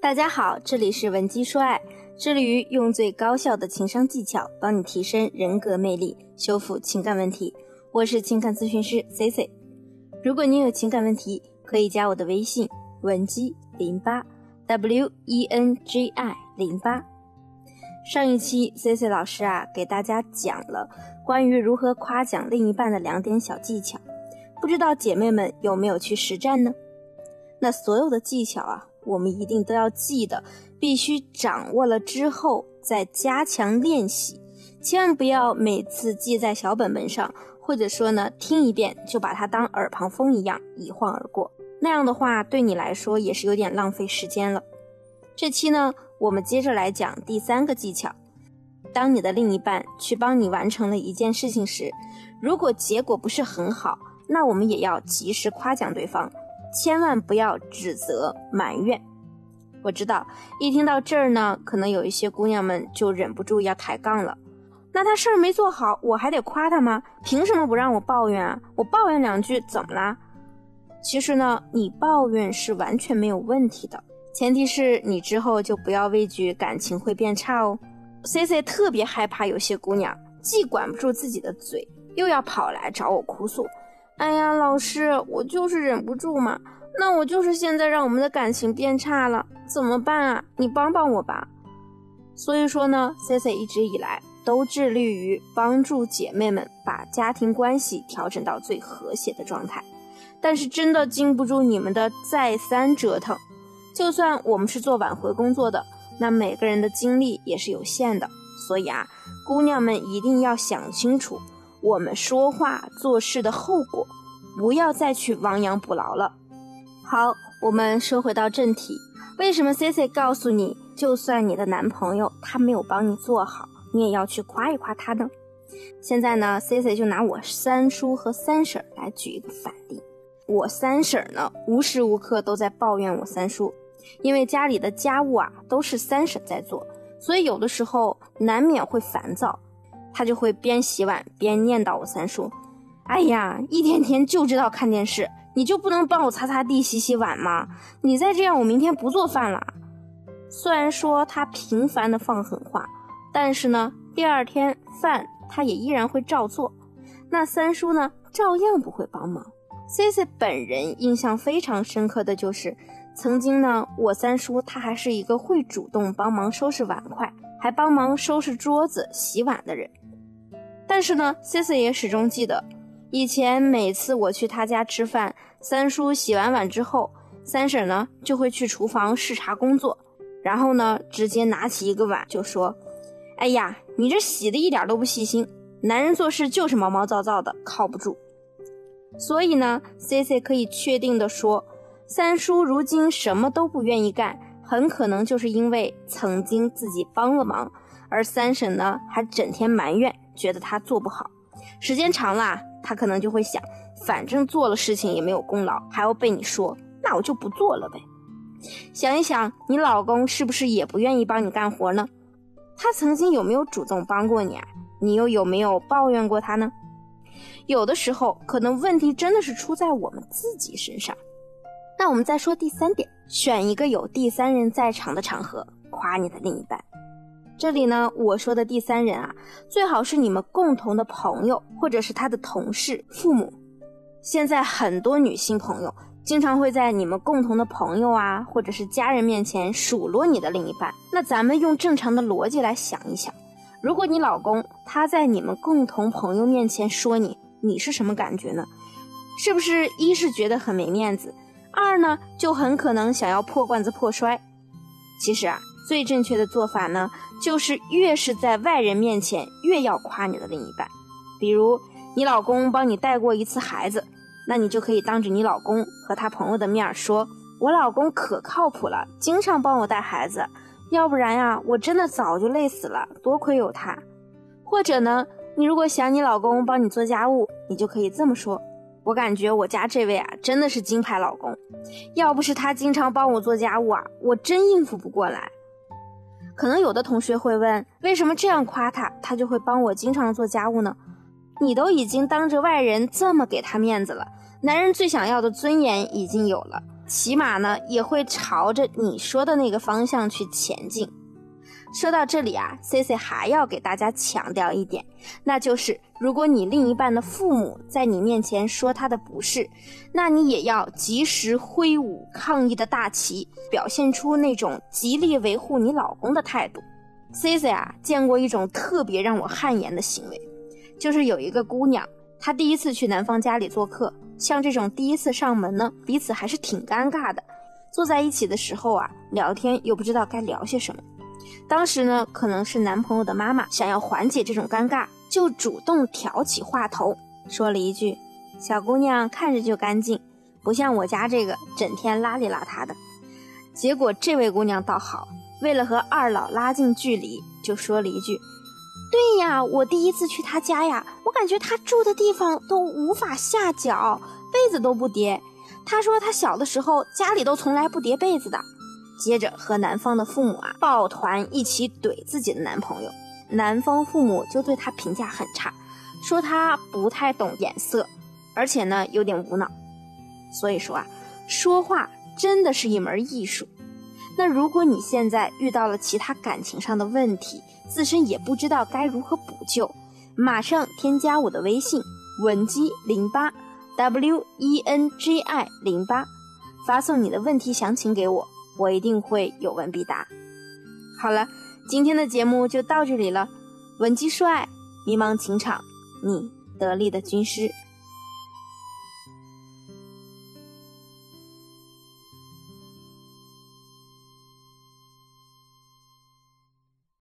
大家好，这里是文姬说爱，致力于用最高效的情商技巧帮你提升人格魅力，修复情感问题。我是情感咨询师 C C。如果您有情感问题，可以加我的微信文姬零八 W E N G I 零八。上一期 C C 老师啊，给大家讲了关于如何夸奖另一半的两点小技巧，不知道姐妹们有没有去实战呢？那所有的技巧啊。我们一定都要记得，必须掌握了之后再加强练习，千万不要每次记在小本本上，或者说呢听一遍就把它当耳旁风一样一晃而过。那样的话对你来说也是有点浪费时间了。这期呢，我们接着来讲第三个技巧：当你的另一半去帮你完成了一件事情时，如果结果不是很好，那我们也要及时夸奖对方。千万不要指责埋怨。我知道，一听到这儿呢，可能有一些姑娘们就忍不住要抬杠了。那他事儿没做好，我还得夸他吗？凭什么不让我抱怨啊？我抱怨两句怎么啦？其实呢，你抱怨是完全没有问题的，前提是你之后就不要畏惧感情会变差哦。C C 特别害怕有些姑娘既管不住自己的嘴，又要跑来找我哭诉。哎呀，老师，我就是忍不住嘛。那我就是现在让我们的感情变差了，怎么办啊？你帮帮我吧。所以说呢，C C 一直以来都致力于帮助姐妹们把家庭关系调整到最和谐的状态。但是真的经不住你们的再三折腾。就算我们是做挽回工作的，那每个人的精力也是有限的。所以啊，姑娘们一定要想清楚。我们说话做事的后果，不要再去亡羊补牢了。好，我们说回到正题，为什么 C C 告诉你，就算你的男朋友他没有帮你做好，你也要去夸一夸他呢？现在呢，C C 就拿我三叔和三婶来举一个反例。我三婶呢，无时无刻都在抱怨我三叔，因为家里的家务啊都是三婶在做，所以有的时候难免会烦躁。他就会边洗碗边念叨我三叔：“哎呀，一天天就知道看电视，你就不能帮我擦擦地、洗洗碗吗？你再这样，我明天不做饭了。”虽然说他频繁的放狠话，但是呢，第二天饭他也依然会照做。那三叔呢，照样不会帮忙。C C 本人印象非常深刻的就是，曾经呢，我三叔他还是一个会主动帮忙收拾碗筷，还帮忙收拾桌子、洗碗的人。但是呢，C C 也始终记得，以前每次我去他家吃饭，三叔洗完碗之后，三婶呢就会去厨房视察工作，然后呢直接拿起一个碗就说：“哎呀，你这洗的一点都不细心，男人做事就是毛毛躁躁的，靠不住。”所以呢，C C 可以确定的说，三叔如今什么都不愿意干，很可能就是因为曾经自己帮了忙，而三婶呢还整天埋怨。觉得他做不好，时间长了，他可能就会想，反正做了事情也没有功劳，还要被你说，那我就不做了呗。想一想，你老公是不是也不愿意帮你干活呢？他曾经有没有主动帮过你啊？你又有没有抱怨过他呢？有的时候，可能问题真的是出在我们自己身上。那我们再说第三点，选一个有第三人在场的场合，夸你的另一半。这里呢，我说的第三人啊，最好是你们共同的朋友，或者是他的同事、父母。现在很多女性朋友经常会在你们共同的朋友啊，或者是家人面前数落你的另一半。那咱们用正常的逻辑来想一想，如果你老公他在你们共同朋友面前说你，你是什么感觉呢？是不是一是觉得很没面子，二呢就很可能想要破罐子破摔？其实啊。最正确的做法呢，就是越是在外人面前，越要夸你的另一半。比如你老公帮你带过一次孩子，那你就可以当着你老公和他朋友的面说：“我老公可靠谱了，经常帮我带孩子，要不然呀，我真的早就累死了，多亏有他。”或者呢，你如果想你老公帮你做家务，你就可以这么说：“我感觉我家这位啊，真的是金牌老公，要不是他经常帮我做家务啊，我真应付不过来。”可能有的同学会问，为什么这样夸他，他就会帮我经常做家务呢？你都已经当着外人这么给他面子了，男人最想要的尊严已经有了，起码呢也会朝着你说的那个方向去前进。说到这里啊，C C 还要给大家强调一点，那就是如果你另一半的父母在你面前说他的不是，那你也要及时挥舞抗议的大旗，表现出那种极力维护你老公的态度。C C 啊，见过一种特别让我汗颜的行为，就是有一个姑娘，她第一次去男方家里做客，像这种第一次上门呢，彼此还是挺尴尬的。坐在一起的时候啊，聊天又不知道该聊些什么。当时呢，可能是男朋友的妈妈想要缓解这种尴尬，就主动挑起话头，说了一句：“小姑娘看着就干净，不像我家这个整天邋里邋遢的。”结果这位姑娘倒好，为了和二老拉近距离，就说了一句：“对呀，我第一次去他家呀，我感觉他住的地方都无法下脚，被子都不叠。他说他小的时候家里都从来不叠被子的。”接着和男方的父母啊抱团一起怼自己的男朋友，男方父母就对他评价很差，说他不太懂眼色，而且呢有点无脑。所以说啊，说话真的是一门艺术。那如果你现在遇到了其他感情上的问题，自身也不知道该如何补救，马上添加我的微信文姬零八 w e n g i 零八，发送你的问题详情给我。我一定会有问必答。好了，今天的节目就到这里了。稳基帅，迷茫情场，你得力的军师。